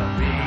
will be